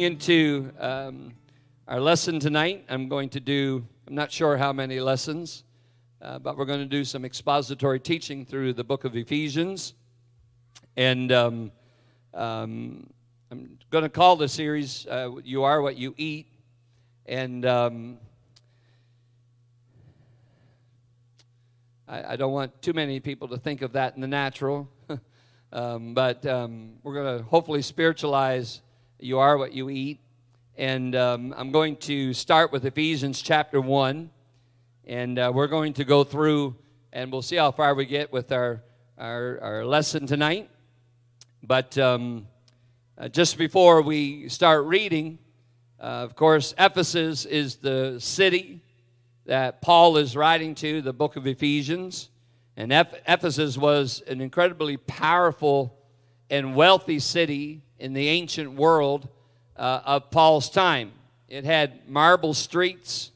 Into um, our lesson tonight. I'm going to do, I'm not sure how many lessons, uh, but we're going to do some expository teaching through the book of Ephesians. And um, um, I'm going to call the series uh, You Are What You Eat. And um, I, I, don't want too many people to think of that in the natural, um, but um, we're going to hopefully spiritualize you are what you eat. And um, I'm going to start with Ephesians chapter 1. And uh, we're going to go through, and we'll see how far we get with our, our, our lesson tonight. But um, uh, just before we start reading, uh, of course, Ephesus is the city that Paul is writing to, the book of Ephesians. And Ephesus was an incredibly powerful and wealthy city in the ancient world uh, of Paul's time. It had marble streets,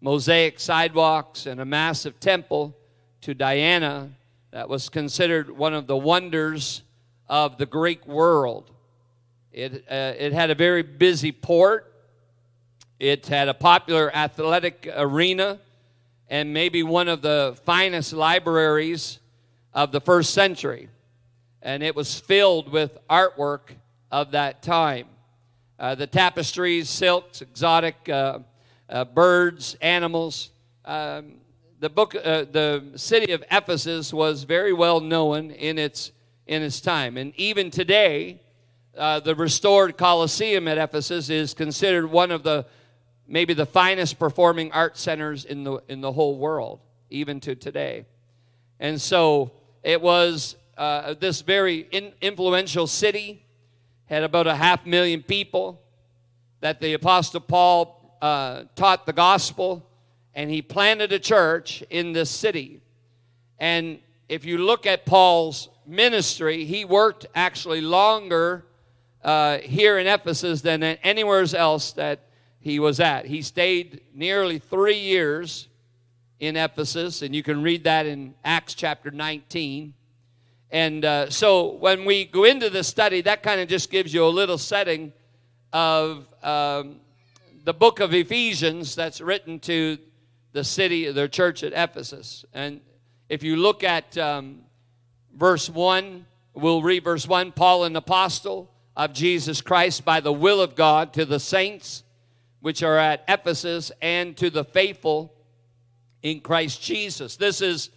mosaic sidewalks, and a massive temple to Diana that was considered one of the wonders of the Greek world. It, uh, it had a very busy port. It had a popular athletic arena and maybe one of the finest libraries of the first century. And it was filled with artwork of that time. Uh, the tapestries, silks, exotic uh, uh, birds, animals. Um, the book, uh, the city of Ephesus was very well known in its in its time, and even today, uh, the restored Colosseum at Ephesus is considered one of the maybe the finest performing art centers in the in the whole world, even to today. And so it was uh, this very in, influential city had about a half million people that the Apostle Paul uh, taught the gospel, and he planted a church in this city. And if you look at Paul's ministry, he worked actually longer uh, here in Ephesus than anywhere else that he was at. He stayed nearly three years in Ephesus, and you can read that in Acts chapter 19. And uh, so when we go into the study, that kind of just gives you a little setting of um, the book of Ephesians that's written to the city, their church at Ephesus. And if you look at um, verse 1, we'll read verse 1 Paul, an apostle of Jesus Christ by the will of God, to the saints which are at Ephesus and to the faithful in Christ Jesus. This is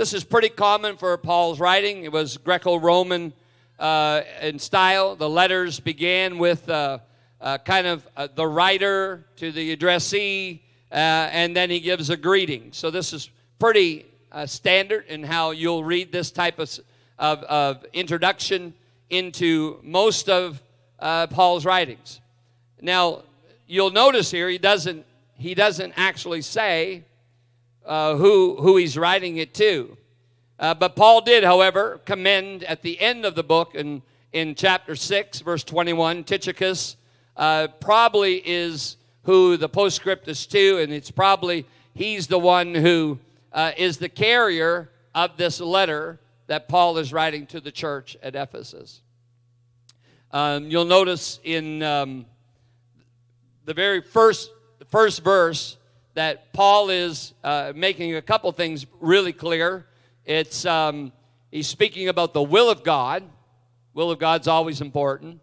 this is pretty common for Paul's writing. It was Greco Roman uh, in style. The letters began with uh, uh, kind of uh, the writer to the addressee, uh, and then he gives a greeting. So this is pretty uh, standard in how you'll read this type of, of, of introduction into most of Paul's writings. Now, you'll notice here he doesn't he doesn't actually say uh, who, who he's writing it to. Uh, but Paul did, however, commend at the end of the book in, in chapter 6, verse 21, Tychicus uh, probably is who the postscript is to, and it's probably he's the one who uh, is the carrier of this letter that Paul is writing to the church at Ephesus. Um, you'll notice in um, the very first, first verse that Paul is uh, making a couple things really clear. It's um, he's speaking about the will of God. Will of God's always important,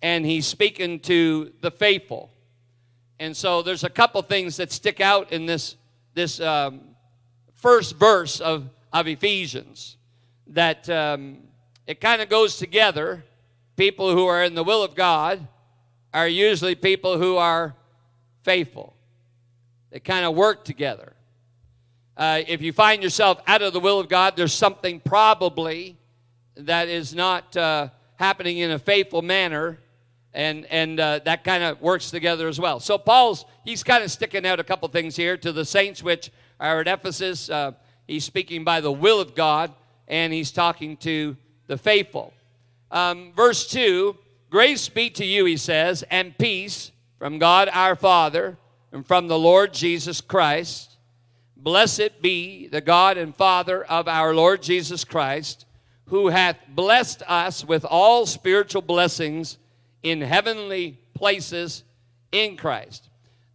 and he's speaking to the faithful. And so there's a couple things that stick out in this this um, first verse of of Ephesians that um, it kind of goes together. People who are in the will of God are usually people who are faithful. They kind of work together. Uh, if you find yourself out of the will of God, there's something probably that is not uh, happening in a faithful manner. and and uh, that kind of works together as well. So Paul's he's kind of sticking out a couple things here to the saints which are at Ephesus. Uh, he's speaking by the will of God, and he's talking to the faithful. Um, verse two: Grace be to you, he says, and peace from God our Father and from the Lord Jesus Christ. Blessed be the God and Father of our Lord Jesus Christ, who hath blessed us with all spiritual blessings in heavenly places in Christ.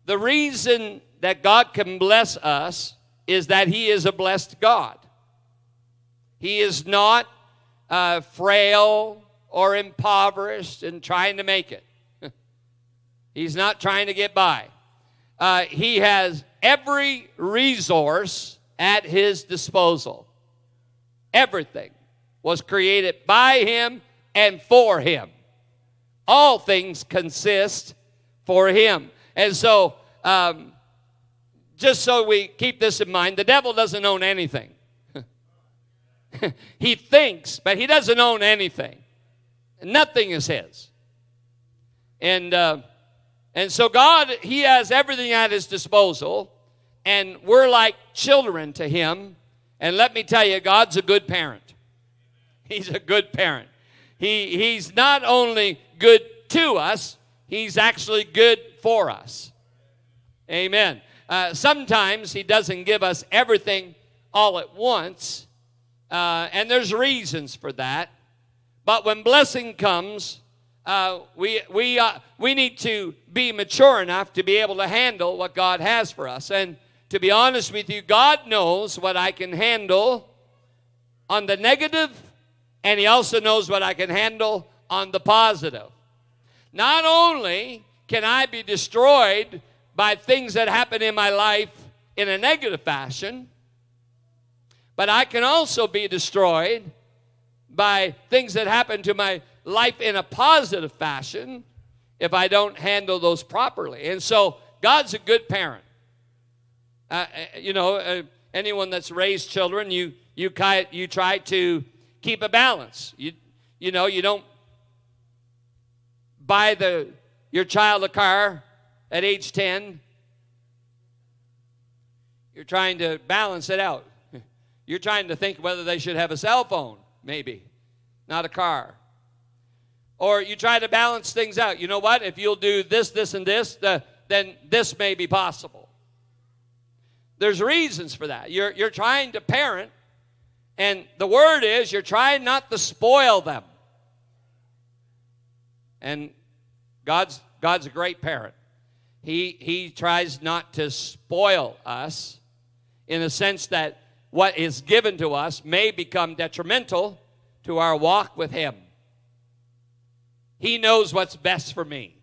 The reason that God can bless us is that He is a blessed God. He is not uh, frail or impoverished and trying to make it. He's not trying to get by. Uh, he has every resource at his disposal. Everything was created by him and for him all things consist for him. And so, um, just so we keep this in mind, the devil doesn't own anything. he thinks, but he doesn't own anything. Nothing is his. And uh, and so God, He has everything at His disposal, and we're like children to Him. And let me tell you, God's a good parent. He's a good parent. He, he's not only good to us, He's actually good for us. Amen. Uh, sometimes He doesn't give us everything all at once, uh, and there's reasons for that. But when blessing comes, uh, we, we, uh, we need to be mature enough to be able to handle what God has for us. And to be honest with you, God knows what I can handle on the negative, and He also knows what I can handle on the positive. Not only can I be destroyed by things that happen in my life in a negative fashion, but I can also be destroyed by things that happen to my life in a positive fashion if I don't handle those properly. And so God's a good parent. Uh, uh you know, uh, anyone that's raised children, you you you try to keep a balance. You you know, you don't buy the, your child a car at age 10, you're trying to balance it out. You're trying to think whether they should have a cell phone, maybe, not a car. Or you try to balance things out. You know what? If you'll do this, this, and this, the, then this may be possible. There's reasons for that. You're, you're trying to parent, and the word is you're trying not to spoil them. And God's, God's a great parent. He, he tries not to spoil us in the sense that what is given to us may become detrimental to our walk with Him. He knows what's best for me,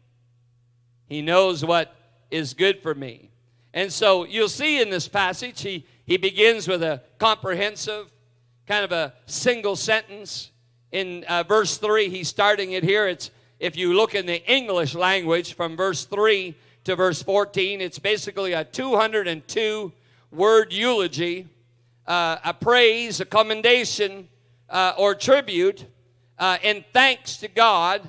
He knows what is good for me. And so you'll see in this passage, he, he begins with a comprehensive, kind of a single sentence. In uh, verse 3, he's starting it here. It's if you look in the English language from verse 3 to verse 14, it's basically a 202 word eulogy, uh, a praise, a commendation, uh, or tribute uh, in thanks to God.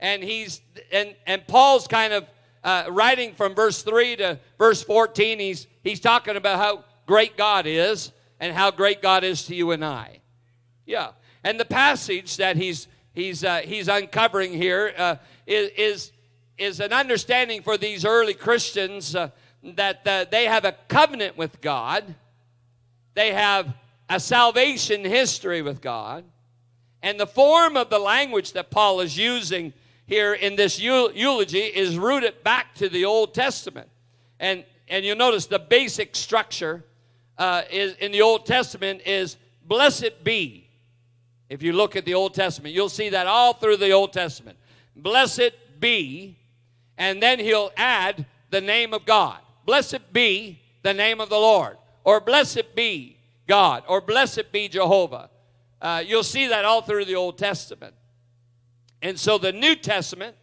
And he's and and Paul's kind of uh, writing from verse 3 to verse 14. He's he's talking about how great God is and how great God is to you and I. Yeah. And the passage that he's he's, uh, he's uncovering here uh, is is, an understanding for these early Christians uh, that uh, they have a covenant with God, they have a salvation history with God, and the form of the language that Paul is using here in this eulogy is rooted back to the Old Testament. And, and you'll notice the basic structure uh, is, in the Old Testament is blessed be if you look at the Old Testament, you'll see that all through the Old Testament. Blessed be, and then he'll add the name of God. Blessed be the name of the Lord, or blessed be God, or blessed be Jehovah. Uh, you'll see that all through the Old Testament. And so the New Testament,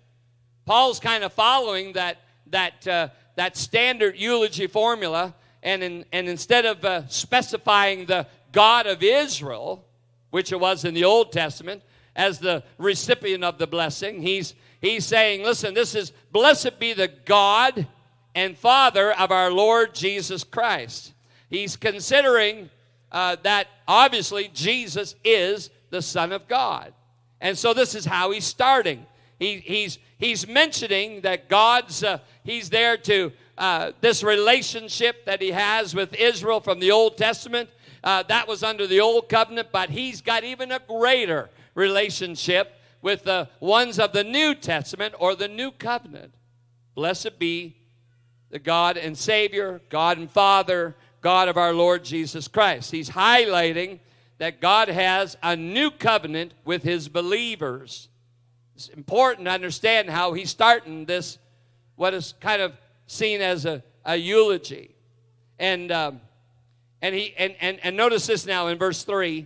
Paul's kind of following that, that, uh, that standard eulogy formula, and, in, and instead of uh, specifying the God of Israel, which it was in the Old Testament, as the recipient of the blessing. He's, he's saying, listen, this is blessed be the God and Father of our Lord Jesus Christ. He's considering uh, that obviously Jesus is the Son of God. And so this is how he's starting. He, he's, he's mentioning that God's, uh, he's there to, uh, this relationship that he has with Israel from the Old Testament. Uh, that was under the Old Covenant, but he's got even a greater relationship with the ones of the New Testament or the New Covenant. Blessed be the God and Savior, God and Father, God of our Lord Jesus Christ. He's highlighting that God has a new covenant with his believers. It's important to understand how he's starting this, what is kind of seen as a, a eulogy. And, um, and, he, and, and, and notice this now in verse 3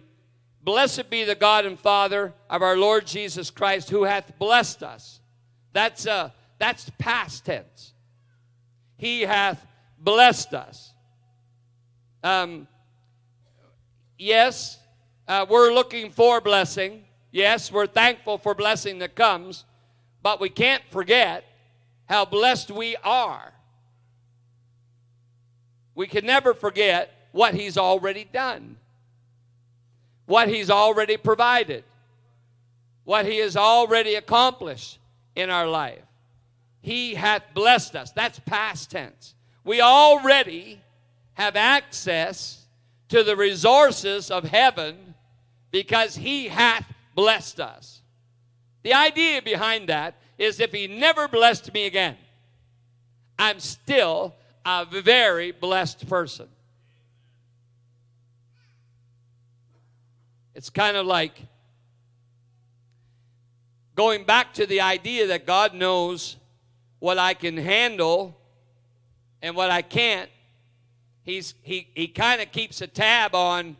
Blessed be the God and Father of our Lord Jesus Christ, who hath blessed us. That's, uh, that's past tense. He hath blessed us. Um, yes, uh, we're looking for blessing. Yes, we're thankful for blessing that comes, but we can't forget how blessed we are. We can never forget what He's already done, what He's already provided, what He has already accomplished in our life. He hath blessed us. That's past tense. We already have access to the resources of heaven because he hath blessed us. The idea behind that is if he never blessed me again, I'm still a very blessed person. It's kind of like going back to the idea that God knows what I can handle and what I can't. He's, he he kind of keeps a tab on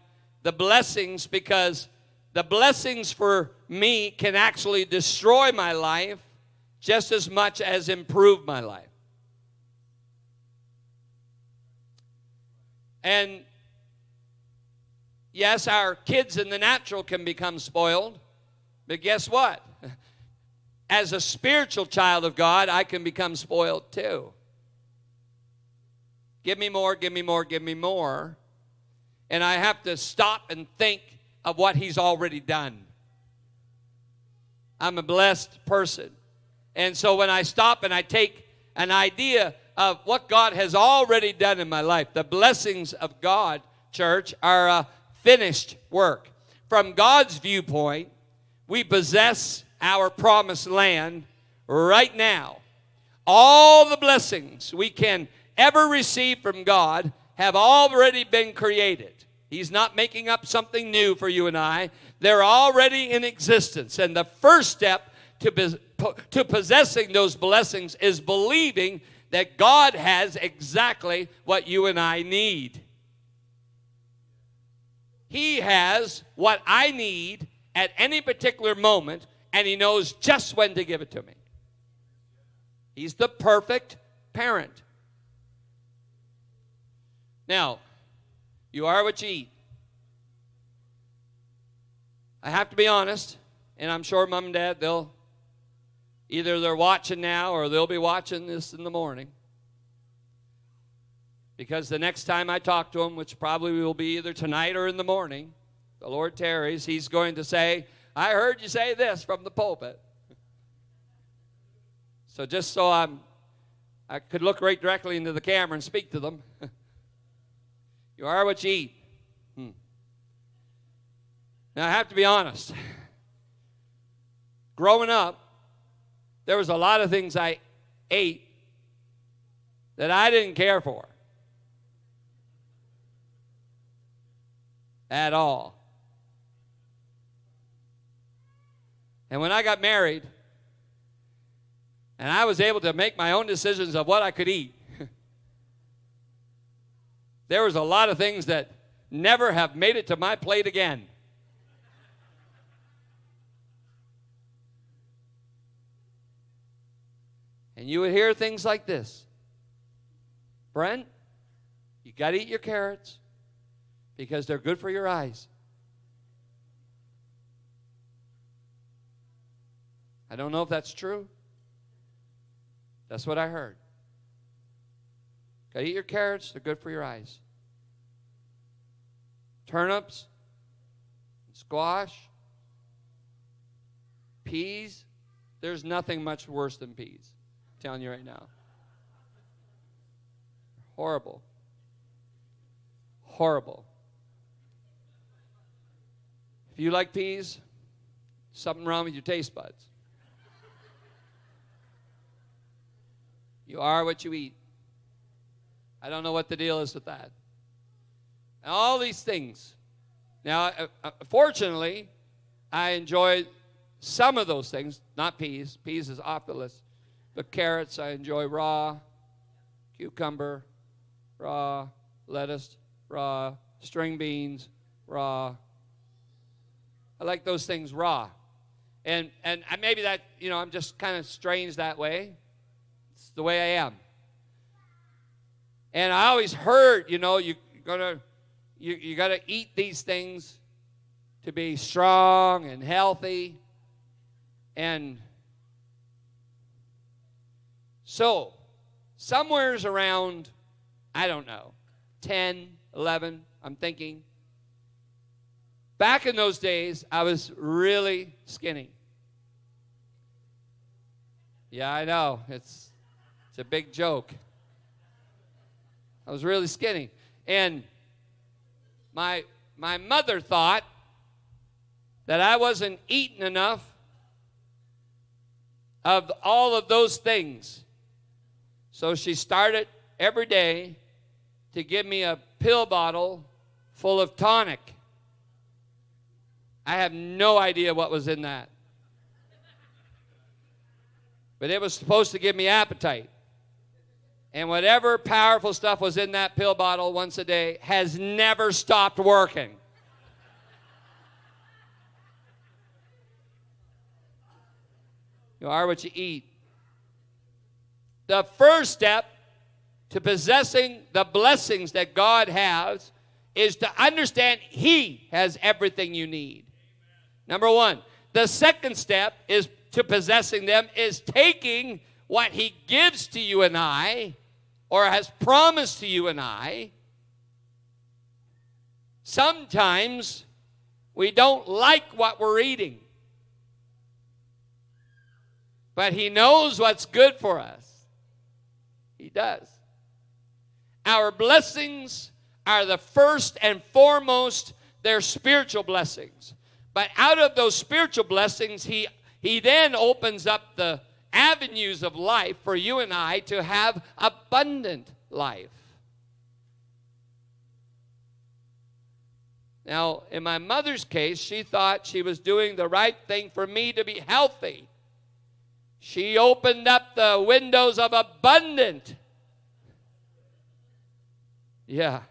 the blessings because the blessings for me can actually destroy my life just as much as improve my life. And yes, our kids in the natural can become spoiled, but guess what? As a spiritual child of God, I can become spoiled too. Give me more, give me more, give me more and I have to stop and think of what He's already done. I'm a blessed person. And so when I stop and I take an idea of what God has already done in my life, the blessings of God, church, are a finished work. From God's viewpoint, we possess our promised land right now. All the blessings we can ever receive from God have already been created. He's not making up something new for you and I. They're already in existence. And the first step to, to possessing those blessings is believing that God has exactly what you and I need. He has what I need at any particular moment, and He knows just when to give it to me. He's the perfect parent. Now, you are what you eat. I have to be honest, and I'm sure mom and dad, they'll either they're watching now or they'll be watching this in the morning. Because the next time I talk to them, which probably will be either tonight or in the morning, the Lord tarries, he's going to say, I heard you say this from the pulpit. So just so I'm I could look right directly into the camera and speak to them. You are what you eat. Hmm. Now, I have to be honest. Growing up, there was a lot of things I ate that I didn't care for at all. And when I got married, and I was able to make my own decisions of what I could eat, there was a lot of things that never have made it to my plate again. And you would hear things like this Brent, you got to eat your carrots because they're good for your eyes. I don't know if that's true. That's what I heard. Gotta eat your carrots, they're good for your eyes. Turnips, squash, peas, there's nothing much worse than peas. I'm telling you right now. Horrible. Horrible. If you like peas, something wrong with your taste buds. You are what you eat. I don't know what the deal is with that. And all these things. Now, uh, uh, fortunately, I enjoy some of those things, not peas. Peas is off the list. But carrots, I enjoy raw, cucumber, raw, lettuce, raw, string beans, raw. I like those things raw. And and maybe that, you know, I'm just kind of strange that way. It's the way I am. And I always heard, you know, you, gonna you, you gotta eat these things to be strong and healthy. And so, somewhere's around, I don't know, 10, 11, I'm thinking. Back in those days, I was really skinny. Yeah, I know. It's, it's a big joke. I was really skinny. And my, my mother thought that I wasn't eating enough of all of those things. So she started every day to give me a pill bottle full of tonic. I have no idea what was in that. But it was supposed to give me appetite. And whatever powerful stuff was in that pill bottle once a day has never stopped working. You are what you eat. The first step to possessing the blessings that God has is to understand He has everything you need. Number one. The second step is to possessing them is taking what He gives to you and I or has promised to you and I, sometimes we don't like what we're eating. But He knows what's good for us. He does. Our blessings are the first and foremost, they're spiritual blessings. But out of those spiritual blessings, He, he then opens up the avenues of life for you and I to have abundant life. Now, in my mother's case, she thought she was doing the right thing for me to be healthy. She opened up the windows of abundant. Yeah.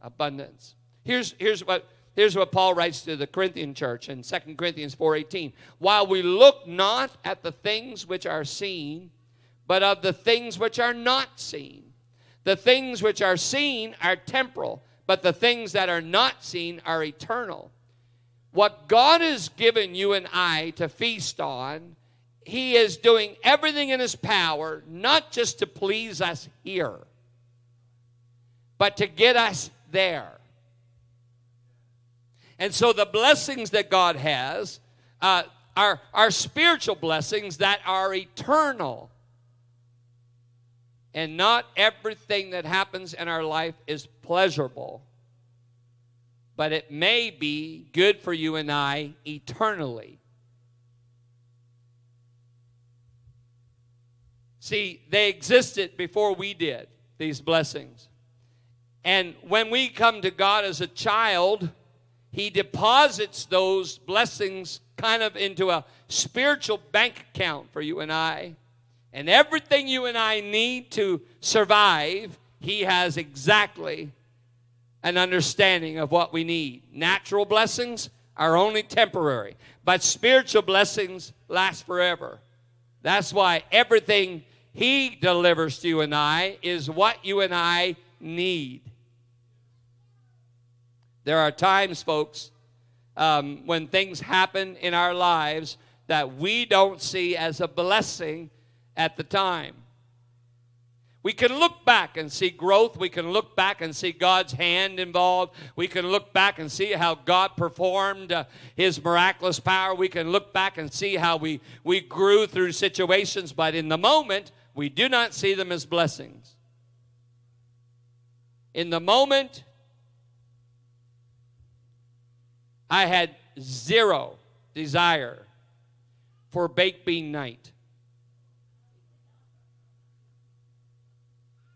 Abundance. Here's, here's what Here's what Paul writes to the Corinthian church in 2 Corinthians 4:18. While we look not at the things which are seen, but of the things which are not seen. The things which are seen are temporal, but the things that are not seen are eternal. What God has given you and I to feast on, He is doing everything in His power, not just to please us here, but to get us there. And so the blessings that God has uh, are, are spiritual blessings that are eternal. And not everything that happens in our life is pleasurable, but it may be good for you and I eternally. See, they existed before we did, these blessings. And when we come to God as a child, he deposits those blessings kind of into a spiritual bank account for you and I. And everything you and I need to survive, He has exactly an understanding of what we need. Natural blessings are only temporary, but spiritual blessings last forever. That's why everything He delivers to you and I is what you and I need. There are times, folks, um, when things happen in our lives that we don't see as a blessing at the time. We can look back and see growth. We can look back and see God's hand involved. We can look back and see how God performed uh, His miraculous power. We can look back and see how we, we grew through situations, but in the moment, we do not see them as blessings. In the moment, I had zero desire for baked bean night.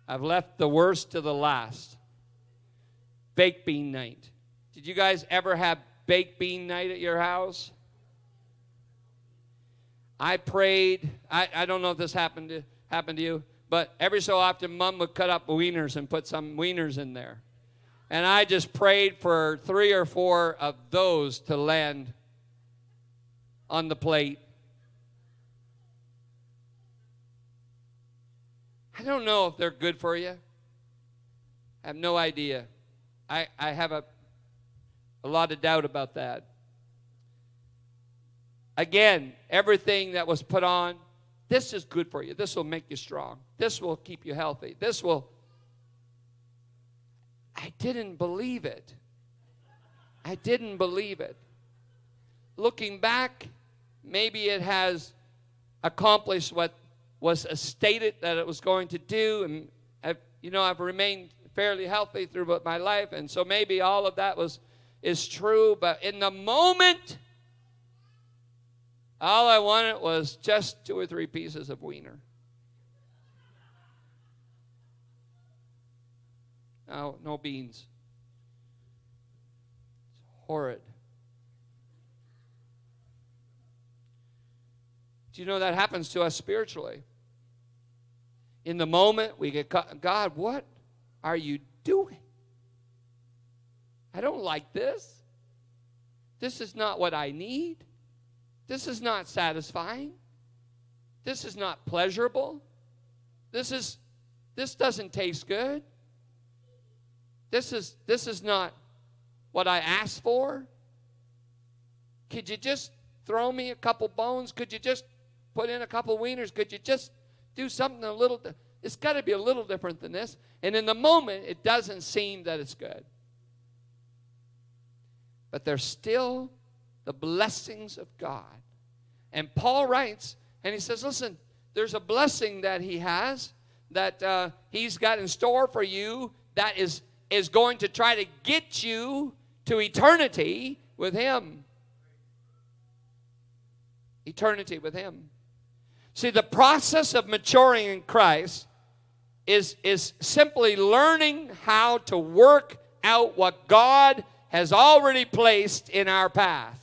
I've left the worst to the last. Baked bean night. Did you guys ever have baked bean night at your house? I prayed. I, I don't know if this happened to, happened to you, but every so often, Mom would cut up wieners and put some wieners in there. And I just prayed for three or four of those to land on the plate. I don't know if they're good for you. I have no idea. I, I have a, a lot of doubt about that. Again, everything that was put on, this is good for you. This will make you strong. This will keep you healthy. This will. I didn't believe it. I didn't believe it. Looking back, maybe it has accomplished what was stated that it was going to do. And, I've, you know, I've remained fairly healthy through my life. And so maybe all of that was is true. But in the moment, all I wanted was just two or three pieces of wiener. No, no beans. It's horrid. Do you know that happens to us spiritually? in the moment we get God, what are you doing? I don't like this. This is not what I need. This is not satisfying. This is not pleasurable. This is this doesn't taste good. This is this is not what I asked for. Could you just throw me a couple bones? Could you just put in a couple wieners? Could you just do something a little, it's got to be a little different than this. And in the moment, it doesn't seem that it's good. But there's still the blessings of God. And Paul writes, and he says, listen, there's a blessing that he has that uh, he's got in store for you that is, is going to try to get you to eternity with him. Eternity with him. See, the process of maturing in Christ is, is simply learning how to work out what God has already placed in our path.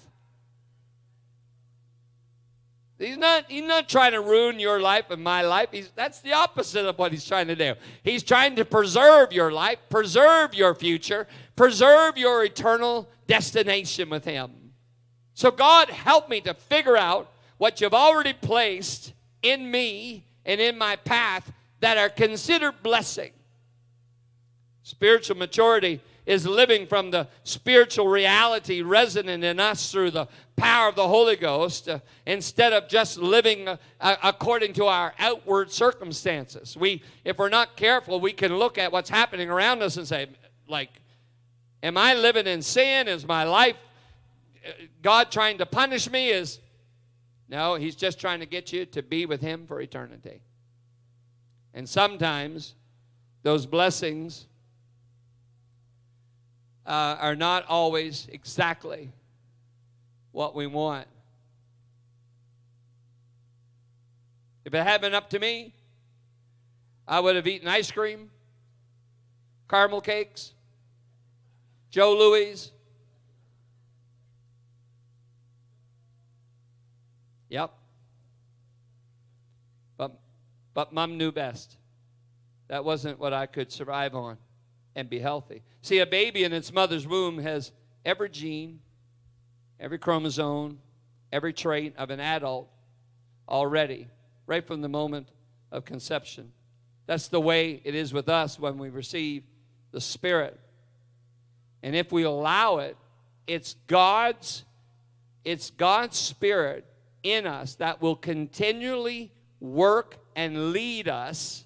He's not, he's not trying to ruin your life and my life. He's, that's the opposite of what he's trying to do. He's trying to preserve your life, preserve your future, preserve your eternal destination with him. So, God, help me to figure out what you've already placed in me and in my path that are considered blessing. Spiritual maturity is living from the spiritual reality resonant in us through the power of the Holy Ghost uh, instead of just living uh, according to our outward circumstances. We, if we're not careful, we can look at what's happening around us and say, like, am I living in sin? Is my life uh, God trying to punish me? Is no, he's just trying to get you to be with him for eternity. And sometimes those blessings uh, are not always exactly what we want. If it had been up to me, I would have eaten ice cream, caramel cakes, Joe Louis, Yep. But, but mom knew best. That wasn't what I could survive on and be healthy. See, a baby in its mother's womb has every gene, every chromosome, every trait of an adult already, right from the moment of conception. That's the way it is with us when we receive the Spirit. And if we allow it, it's God's, it's God's Spirit in us that will continually work and lead us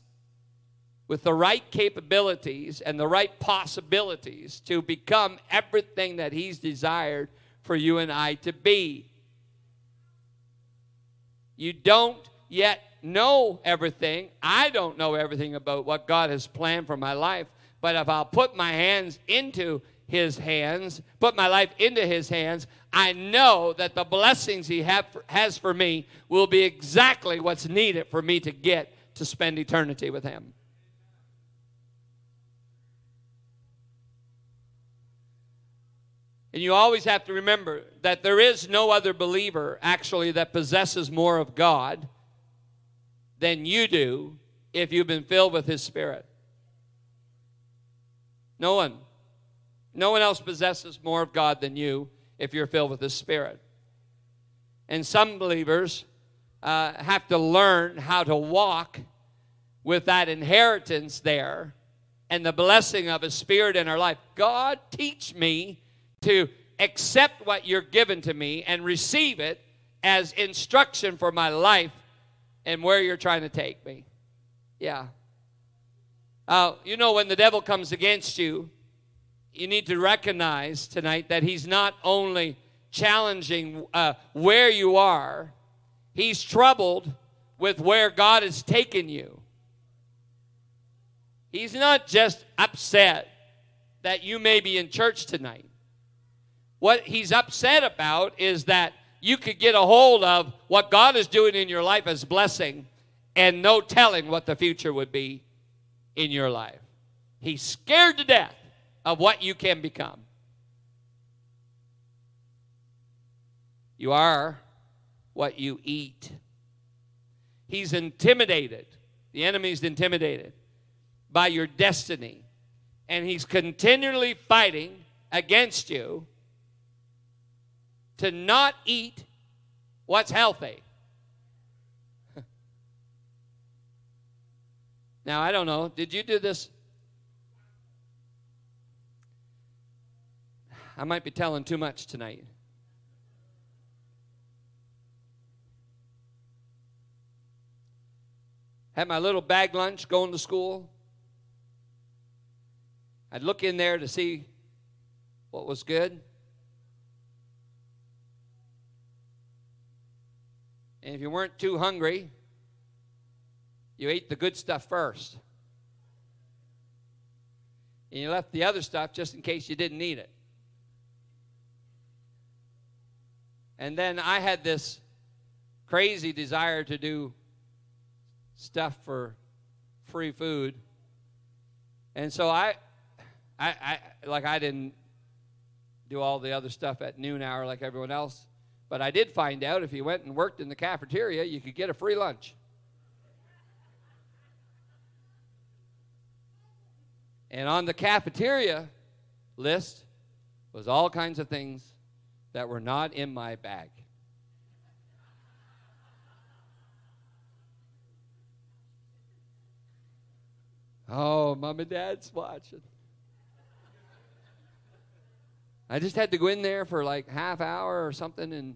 with the right capabilities and the right possibilities to become everything that He's desired for you and I to be. You don't yet know everything. I don't know everything about what God has planned for my life. But if I'll put my hands into His hands, put my life into His hands, I know that the blessings He have, has for me will be exactly what's needed for me to get to spend eternity with Him. And you always have to remember that there is no other believer actually that possesses more of God than you do if you've been filled with His Spirit. No one. No one else possesses more of God than you if you're filled with His Spirit. And some believers uh, have to learn how to walk with that inheritance there and the blessing of His Spirit in our life. God, teach me to accept what you're given to me and receive it as instruction for my life and where you're trying to take me. Yeah. Uh, you know, when the devil comes against you, you need to recognize tonight that he's not only challenging uh, where you are, he's troubled with where God has taken you. He's not just upset that you may be in church tonight. What he's upset about is that you could get a hold of what God is doing in your life as blessing and no telling what the future would be in your life. He's scared to death of what you can become. You are what you eat. He's intimidated. The enemy's intimidated by your destiny. And he's continually fighting against you to not eat what's healthy. now, I don't know. Did you do this? I might be telling too much tonight. Had my little bag lunch going to school. I'd look in there to see what was good. And if you weren't too hungry, you ate the good stuff first. And you left the other stuff just in case you didn't need it. And then I had this crazy desire to do stuff for free food. And so I, I, I like I didn't do all the other stuff at noon hour like everyone else. But I did find out if you went and worked in the cafeteria, you could get a free lunch. And on the cafeteria list was all kinds of things that were not in my bag. Oh, mom and dad's watching. I just had to go in there for like half hour or something and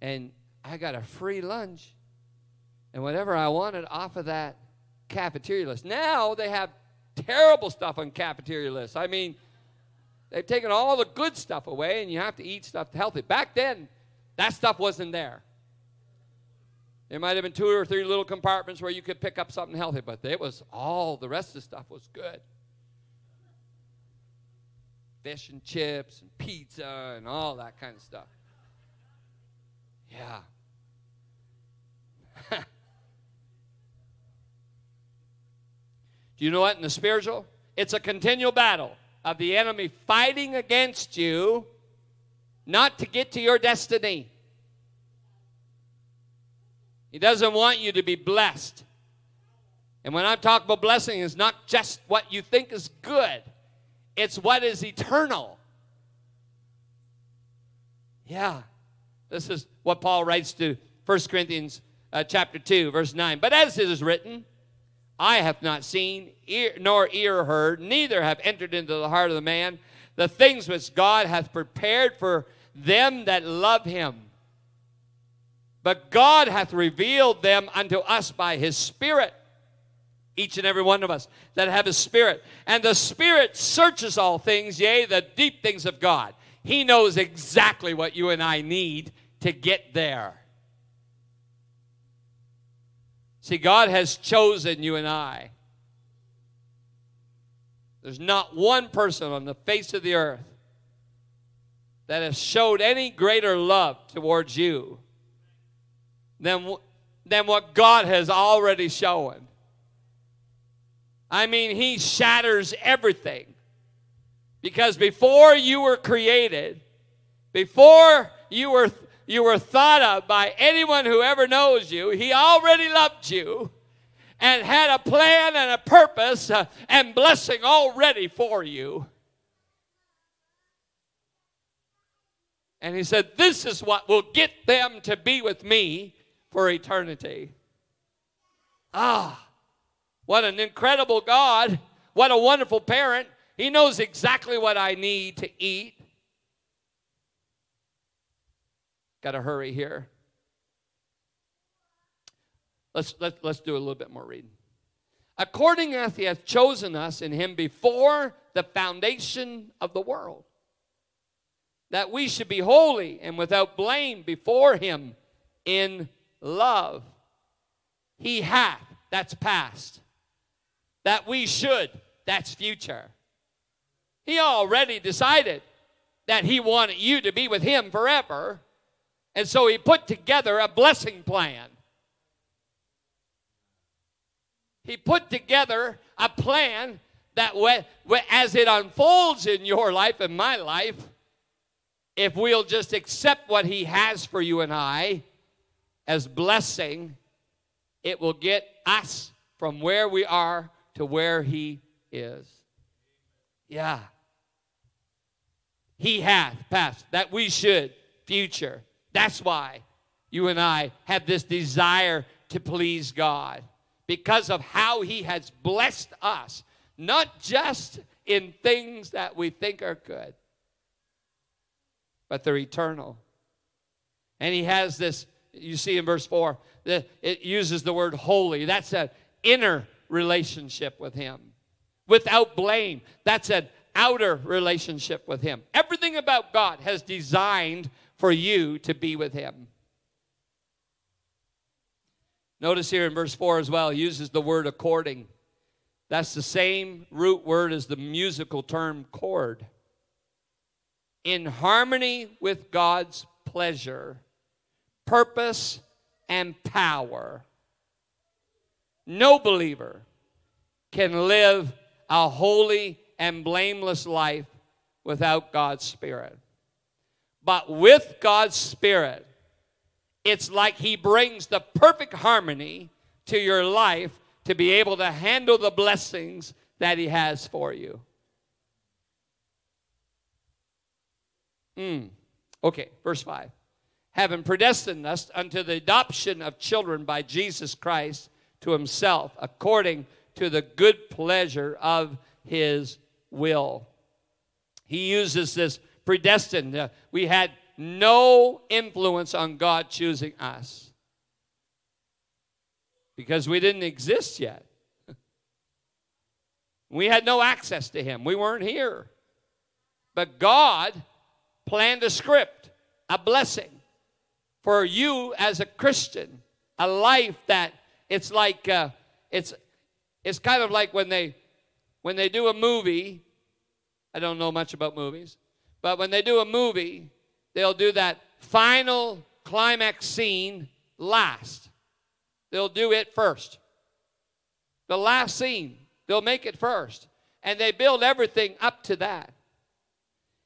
and I got a free lunch and whatever I wanted off of that cafeteria list. Now they have terrible stuff on cafeteria lists. I mean, they've taken all the good stuff away and you have to eat stuff healthy. Back then, that stuff wasn't there. There might have been two or three little compartments where you could pick up something healthy, but it was all the rest of the stuff was good. Fish and chips and pizza and all that kind of stuff. Yeah. Do you know what? In the spiritual, it's a continual battle of the enemy fighting against you not to get to your destiny. He doesn't want you to be blessed. And when I'm talking about blessing, it's not just what you think is good, it's what is eternal. Yeah. This is what Paul writes to 1 Corinthians uh, chapter 2, verse 9. But as it is written, I have not seen, ear, nor ear heard, neither have entered into the heart of the man the things which God hath prepared for them that love him. But God hath revealed them unto us by his Spirit. Each and every one of us that have his Spirit. And the Spirit searches all things, yea, the deep things of God. He knows exactly what you and I need to get there. See, God has chosen you and I. There's not one person on the face of the earth that has showed any greater love towards you than, than what God has already shown. I mean, He shatters everything. Because before you were created, before you were, you were thought of by anyone who ever knows you, He already loved you and had a plan and a purpose uh, and blessing already for you. And he said, This is what will get them to be with me for eternity. Ah, what an incredible God. What a wonderful parent. He knows exactly what I need to eat. Got to hurry here. Let's, let, let's do a little bit more reading. According as he hath chosen us in him before the foundation of the world, that we should be holy and without blame before him in love. He hath, that's past. That we should, that's future. He already decided that he wanted you to be with him forever. And so he put together a blessing plan. He put together a plan that as it unfolds in your life and my life, if we'll just accept what he has for you and I, as blessing, it will get us from where we are to where He is. Yeah. He hath past, that we should, future. That's why you and I have this desire to please God because of how He has blessed us, not just in things that we think are good, but they're eternal. And He has this you see in verse 4, that it uses the word holy. That's an inner relationship with Him. Without blame, that's an outer relationship with Him. Everything about God has designed for you to be with Him. Notice here in verse 4 as well, uses the word according. That's the same root word as the musical term chord. In harmony with God's pleasure purpose, and power. No believer can live a holy and blameless life without God's Spirit. But with God's Spirit, it's like He brings the perfect harmony to your life to be able to handle the blessings that He has for you. Mm. Okay, verse 5 having predestined us unto the adoption of children by Jesus Christ to himself, according to the good pleasure of his will. He uses this predestined. Uh, we had no influence on God choosing us because we didn't exist yet. We had no access to him. We weren't here. But God planned a script, a blessing for you as a Christian, a life that it's like uh, it's it's kind of like when they when they do a movie. I don't know much about movies, but when they do a movie, they'll do that final climax scene last. They'll do it first. The last scene, they'll make it first. And they build everything up to that.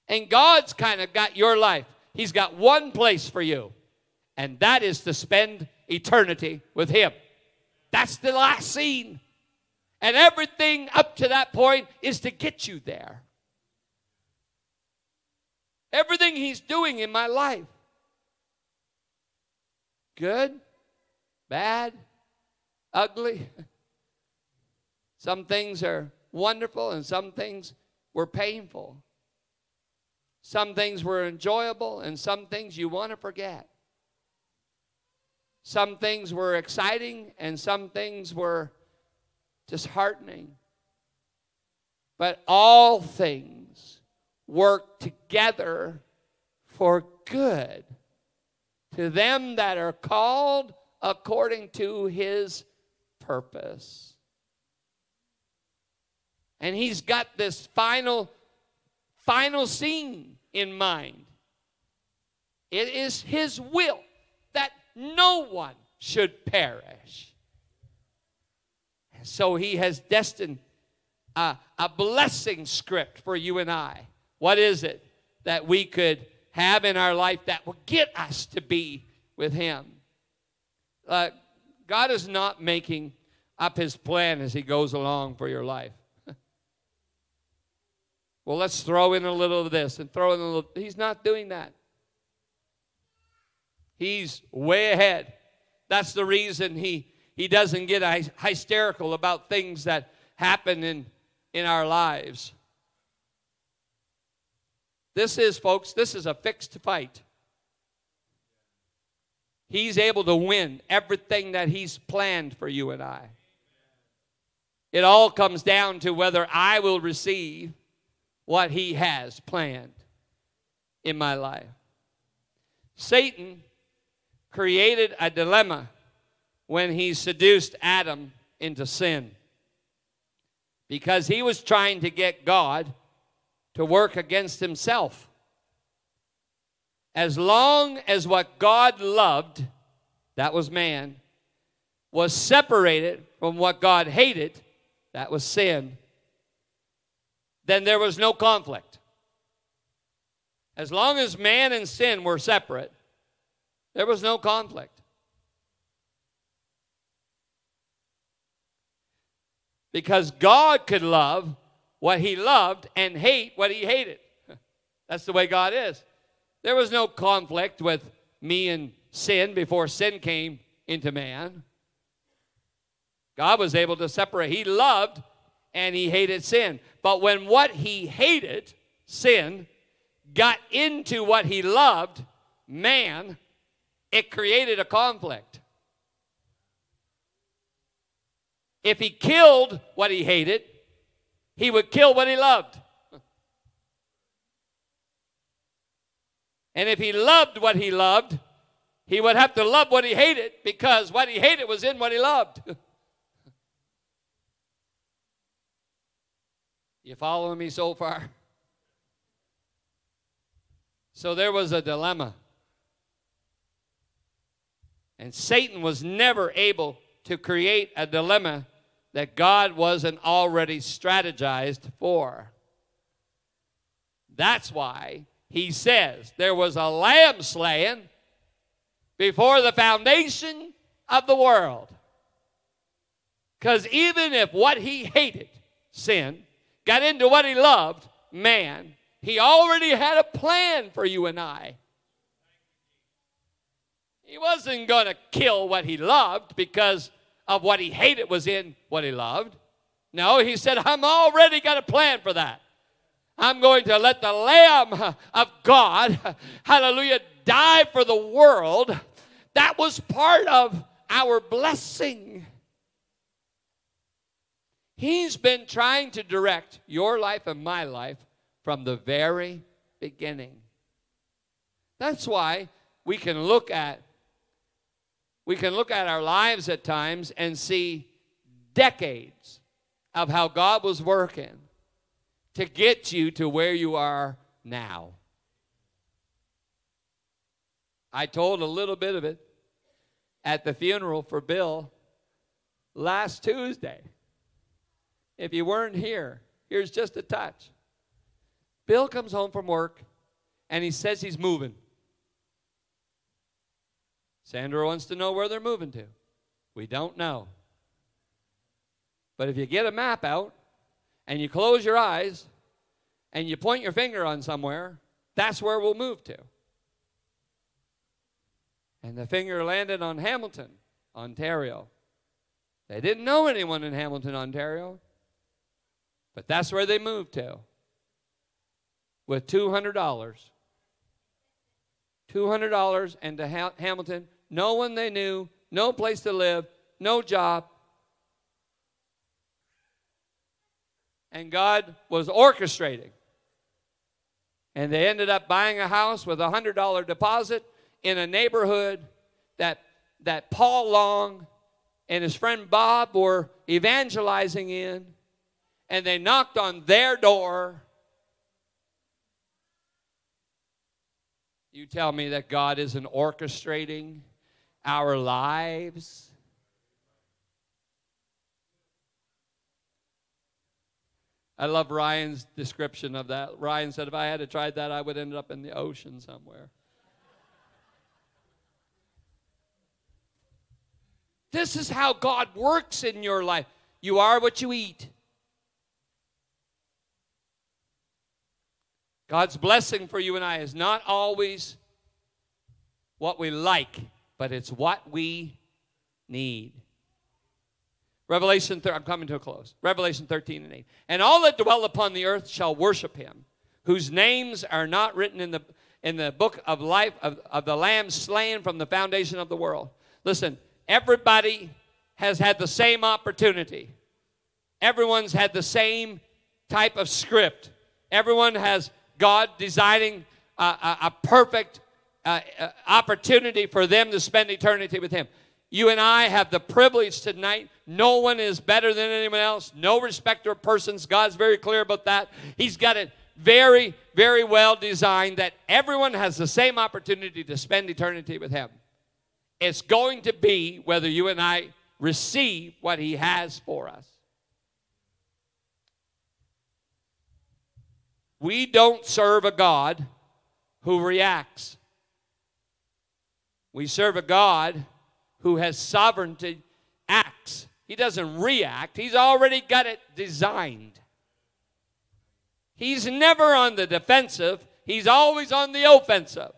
And God's kind of got your life. He's got one place for you and that is to spend eternity with Him. That's the last scene. And everything up to that point is to get you there. Everything He's doing in my life good, bad, ugly. Some things are wonderful and some things were painful. Some things were enjoyable and some things you want to forget. Some things were exciting and some things were disheartening. But all things work together for good to them that are called according to his purpose. And he's got this final final scene in mind. It is his will that no one should perish. So he has destined a, a blessing script for you and I. What is it that we could have in our life that will get us to be with him? Uh, God is not making up his plan as he goes along for your life. well, let's throw in a little of this and throw in a little. He's not doing that. He's way ahead. That's the reason he, he doesn't get hysterical about things that happen in, in our lives. This is, folks, this is a fixed fight. He's able to win everything that He's planned for you and I. It all comes down to whether I will receive what He has planned in my life. Satan created a dilemma when he seduced Adam into sin because he was trying to get God to work against himself. As long as what God loved, that was man, was separated from what God hated, that was sin, then there was no conflict. As long as man and sin were separate, there was no conflict. Because God could love what he loved and hate what he hated. That's the way God is. There was no conflict with me and sin before sin came into man. God was able to separate. He loved and he hated sin. But when what he hated, sin, got into what he loved, man, it created a conflict. If he killed what he hated, he would kill what he loved. And if he loved what he loved, he would have to love what he hated because what he hated was in what he loved. you following me so far? So there was a dilemma. And Satan was never able to create a dilemma that God wasn't already strategized for. That's why he says there was a lamb slain before the foundation of the world. Because even if what he hated, sin, got into what he loved, man, he already had a plan for you and I. He wasn't going to kill what he loved because of what he hated was in what he loved. No, he said, I'm already got a plan for that. I'm going to let the Lamb of God, hallelujah, die for the world. That was part of our blessing. He's been trying to direct your life and my life from the very beginning. That's why we can look at we can look at our lives at times and see decades of how God was working to get you to where you are now. I told a little bit of it at the funeral for Bill last Tuesday. If you weren't here, here's just a touch. Bill comes home from work and he says he's moving. Sandra wants to know where they're moving to. We don't know. But if you get a map out and you close your eyes and you point your finger on somewhere, that's where we'll move to. And the finger landed on Hamilton, Ontario. They didn't know anyone in Hamilton, Ontario, but that's where they moved to with $200. $200 and to ha- Hamilton no one they knew, no place to live, no job. And God was orchestrating. And they ended up buying a house with a $100 deposit in a neighborhood that, that Paul Long and his friend Bob were evangelizing in. And they knocked on their door You tell me that God isn't orchestrating our lives? I love Ryan's description of that. Ryan said, if I had to try that, I would end up in the ocean somewhere. This is how God works in your life. You are what you eat. God's blessing for you and I is not always what we like, but it's what we need. Revelation, I'm coming to a close. Revelation 13 and 8. And all that dwell upon the earth shall worship him, whose names are not written in the, in the book of life of, of the Lamb slain from the foundation of the world. Listen, everybody has had the same opportunity. Everyone's had the same type of script. Everyone has God designing a, a, a perfect uh, uh, opportunity for them to spend eternity with Him. You and I have the privilege tonight. No one is better than anyone else. No respecter of persons. God's very clear about that. He's got it very, very well designed that everyone has the same opportunity to spend eternity with Him. It's going to be whether you and I receive what He has for us. We don't serve a God who reacts. We serve a God who has sovereignty, acts. He doesn't react, He's already got it designed. He's never on the defensive, He's always on the offensive.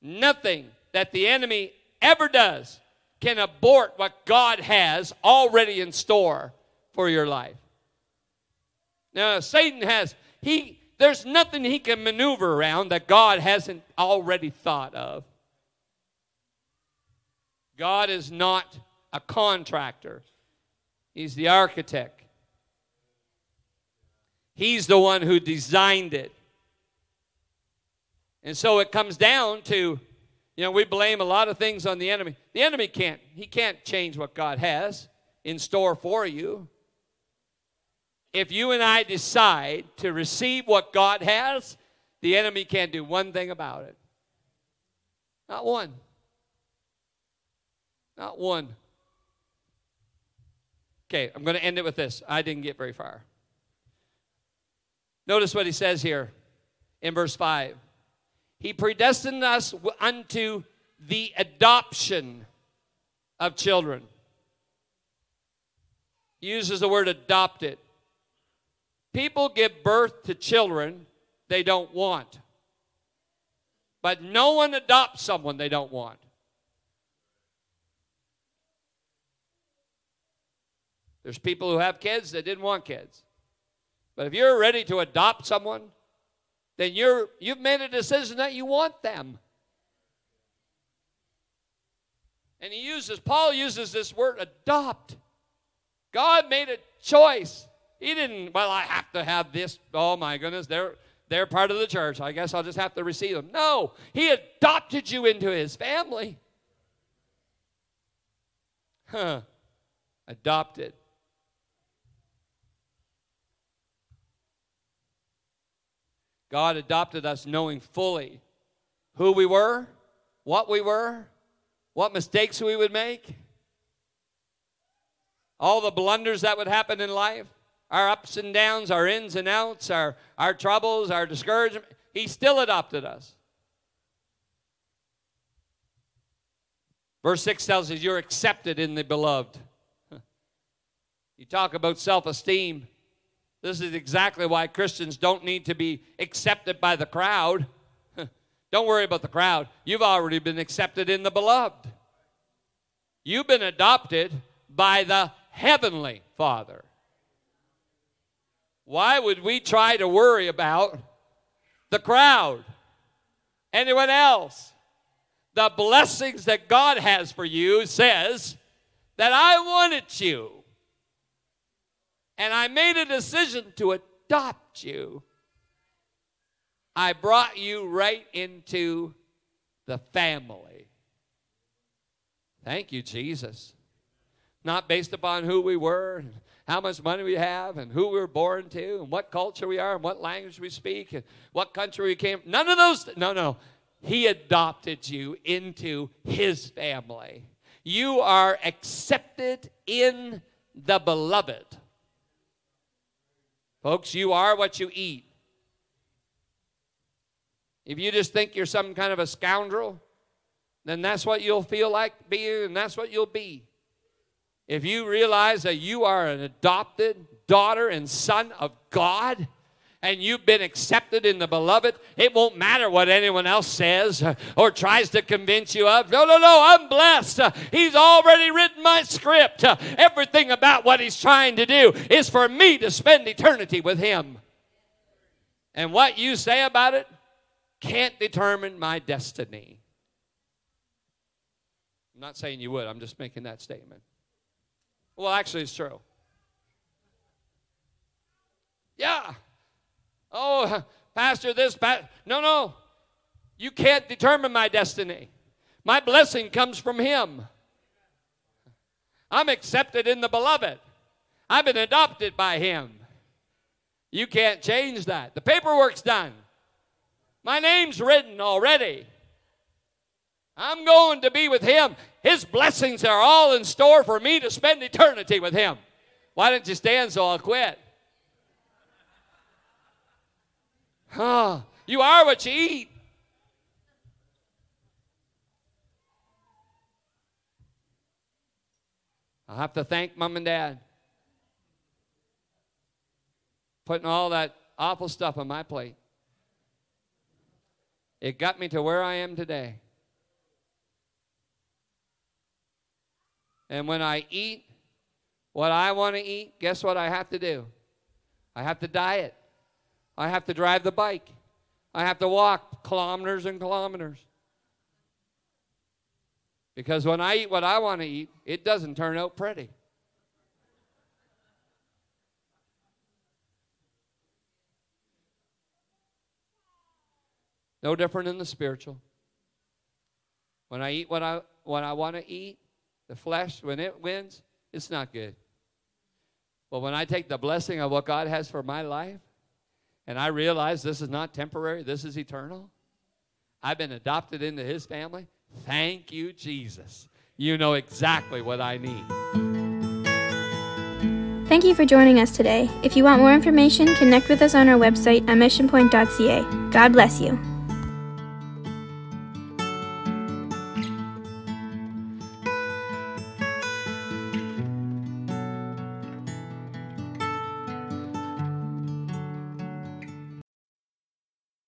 Nothing that the enemy ever does can abort what God has already in store for your life. Now, Satan has, he, there's nothing he can maneuver around that God hasn't already thought of. God is not a contractor, He's the architect. He's the one who designed it. And so it comes down to, you know, we blame a lot of things on the enemy. The enemy can't, he can't change what God has in store for you if you and I decide to receive what God has, the enemy can't do one thing about it. Not one. Not one. Okay, I'm going to end it with this. I didn't get very far. Notice what he says here in verse 5. He predestined us unto the adoption of children. He uses the word adopted. People give birth to children they don't want. But no one adopts someone they don't want. There's people who have kids that didn't want kids. But if you're ready to adopt someone, then you're you've made a decision that you want them. And he uses Paul uses this word adopt. God made a choice. He didn't, well, I have to have this. Oh my goodness, they're they're part of the church. I guess I'll just have to receive them. No, he adopted you into his family. Huh. Adopted. God adopted us knowing fully who we were, what we were, what mistakes we would make, all the blunders that would happen in life our ups and downs, our ins and outs, our, our troubles, our discouragement. He still adopted us. Verse 6 tells us you're accepted in the beloved. You talk about self esteem. This is exactly why Christians don't need to be accepted by the crowd. don't worry about the crowd. You've already been accepted in the beloved. You've been adopted by the heavenly Father. Why would we try to worry about the crowd? Anyone else? The blessings that God has for you says that I wanted you. And I made a decision to adopt you. I brought you right into the family. Thank you, Jesus. Not based upon who we were, how much money we have, and who we were born to, and what culture we are, and what language we speak, and what country we came. from. None of those. No, no. He adopted you into his family. You are accepted in the beloved. Folks, you are what you eat. If you just think you're some kind of a scoundrel, then that's what you'll feel like being, and that's what you'll be. If you realize that you are an adopted daughter and son of God, and you've been accepted in the beloved, it won't matter what anyone else says or tries to convince you of. No, no, no, I'm blessed. He's already written my script. Everything about what he's trying to do is for me to spend eternity with him. And what you say about it can't determine my destiny. I'm not saying you would, I'm just making that statement. Well, actually, it's true. Yeah. Oh, Pastor, this, pa-. no, no. You can't determine my destiny. My blessing comes from Him. I'm accepted in the beloved. I've been adopted by Him. You can't change that. The paperwork's done. My name's written already. I'm going to be with Him. His blessings are all in store for me to spend eternity with Him. Why don't you stand so I'll quit? Huh. You are what you eat. I'll have to thank mom and dad. Putting all that awful stuff on my plate. It got me to where I am today. And when I eat what I want to eat, guess what I have to do? I have to diet. I have to drive the bike. I have to walk kilometers and kilometers. Because when I eat what I want to eat, it doesn't turn out pretty. No different in the spiritual. When I eat what I what I want to eat, the flesh, when it wins, it's not good. But when I take the blessing of what God has for my life, and I realize this is not temporary, this is eternal, I've been adopted into His family. Thank you, Jesus. You know exactly what I need. Thank you for joining us today. If you want more information, connect with us on our website at missionpoint.ca. God bless you.